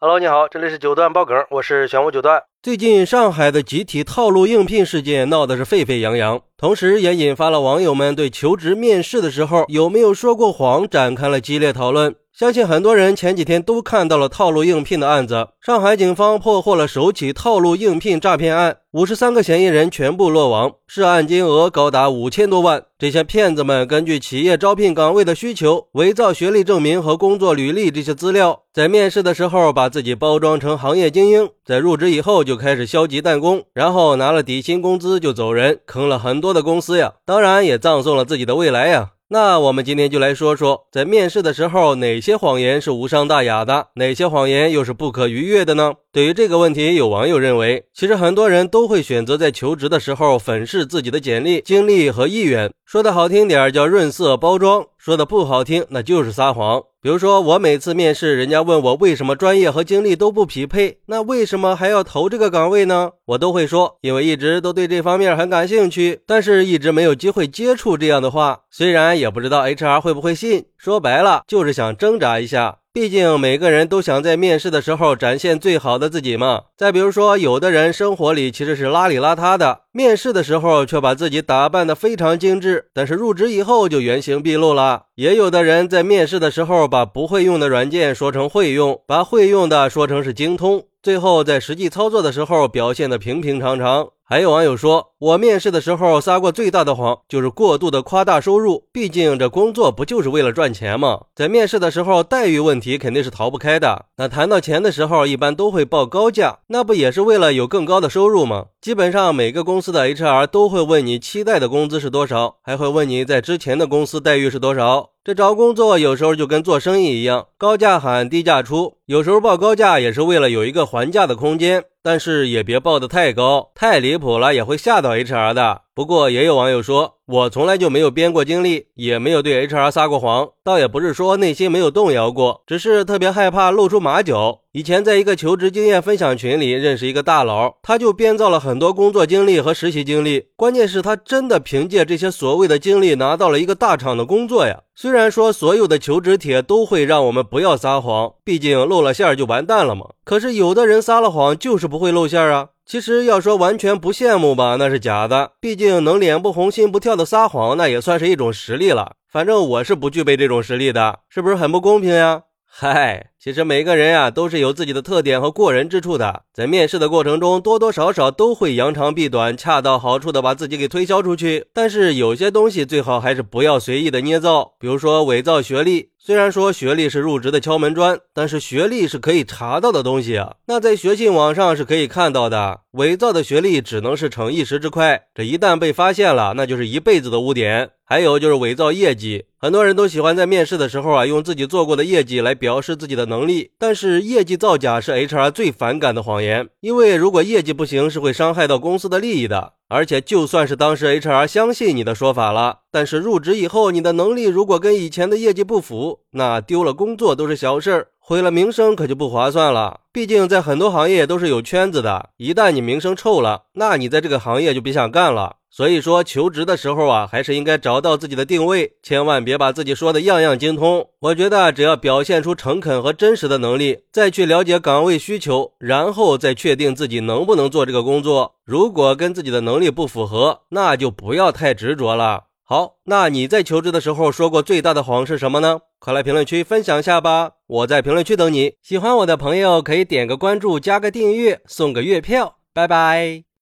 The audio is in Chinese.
Hello，你好，这里是九段爆梗，我是玄武九段。最近上海的集体套路应聘事件闹得是沸沸扬扬，同时也引发了网友们对求职面试的时候有没有说过谎展开了激烈讨论。相信很多人前几天都看到了套路应聘的案子。上海警方破获了首起套路应聘诈骗案，五十三个嫌疑人全部落网，涉案金额高达五千多万。这些骗子们根据企业招聘岗位的需求，伪造学历证明和工作履历这些资料，在面试的时候把自己包装成行业精英，在入职以后就开始消极怠工，然后拿了底薪工资就走人，坑了很多的公司呀，当然也葬送了自己的未来呀。那我们今天就来说说，在面试的时候，哪些谎言是无伤大雅的，哪些谎言又是不可逾越的呢？对于这个问题，有网友认为，其实很多人都会选择在求职的时候粉饰自己的简历、经历和意愿，说的好听点叫润色包装，说的不好听那就是撒谎。比如说，我每次面试，人家问我为什么专业和经历都不匹配，那为什么还要投这个岗位呢？我都会说，因为一直都对这方面很感兴趣，但是一直没有机会接触这样的话。虽然也不知道 HR 会不会信，说白了就是想挣扎一下。毕竟每个人都想在面试的时候展现最好的自己嘛。再比如说，有的人生活里其实是邋里邋遢的，面试的时候却把自己打扮得非常精致，但是入职以后就原形毕露了。也有的人在面试的时候把不会用的软件说成会用，把会用的说成是精通，最后在实际操作的时候表现得平平常常。还有网友说，我面试的时候撒过最大的谎，就是过度的夸大收入。毕竟这工作不就是为了赚钱吗？在面试的时候，待遇问题肯定是逃不开的。那谈到钱的时候，一般都会报高价，那不也是为了有更高的收入吗？基本上每个公司的 HR 都会问你期待的工资是多少，还会问你在之前的公司待遇是多少。这找工作有时候就跟做生意一样，高价喊低价出，有时候报高价也是为了有一个还价的空间。但是也别报的太高，太离谱了，也会吓到 HR 的。不过也有网友说，我从来就没有编过经历，也没有对 HR 撒过谎，倒也不是说内心没有动摇过，只是特别害怕露出马脚。以前在一个求职经验分享群里认识一个大佬，他就编造了很多工作经历和实习经历，关键是他真的凭借这些所谓的经历拿到了一个大厂的工作呀。虽然说所有的求职帖都会让我们不要撒谎，毕竟露了馅儿就完蛋了嘛。可是有的人撒了谎就是不会露馅儿啊。其实要说完全不羡慕吧，那是假的。毕竟能脸不红心不跳的撒谎，那也算是一种实力了。反正我是不具备这种实力的，是不是很不公平呀？嗨，其实每个人呀都是有自己的特点和过人之处的，在面试的过程中，多多少少都会扬长避短，恰到好处的把自己给推销出去。但是有些东西最好还是不要随意的捏造，比如说伪造学历。虽然说学历是入职的敲门砖，但是学历是可以查到的东西啊，那在学信网上是可以看到的。伪造的学历只能是逞一时之快，这一旦被发现了，那就是一辈子的污点。还有就是伪造业绩，很多人都喜欢在面试的时候啊，用自己做过的业绩来表示自己的能力。但是业绩造假是 HR 最反感的谎言，因为如果业绩不行，是会伤害到公司的利益的。而且就算是当时 HR 相信你的说法了，但是入职以后，你的能力如果跟以前的业绩不符，那丢了工作都是小事儿。毁了名声可就不划算了，毕竟在很多行业都是有圈子的，一旦你名声臭了，那你在这个行业就别想干了。所以说求职的时候啊，还是应该找到自己的定位，千万别把自己说的样样精通。我觉得只要表现出诚恳和真实的能力，再去了解岗位需求，然后再确定自己能不能做这个工作。如果跟自己的能力不符合，那就不要太执着了。好，那你在求职的时候说过最大的谎是什么呢？快来评论区分享一下吧，我在评论区等你。喜欢我的朋友可以点个关注，加个订阅，送个月票。拜拜。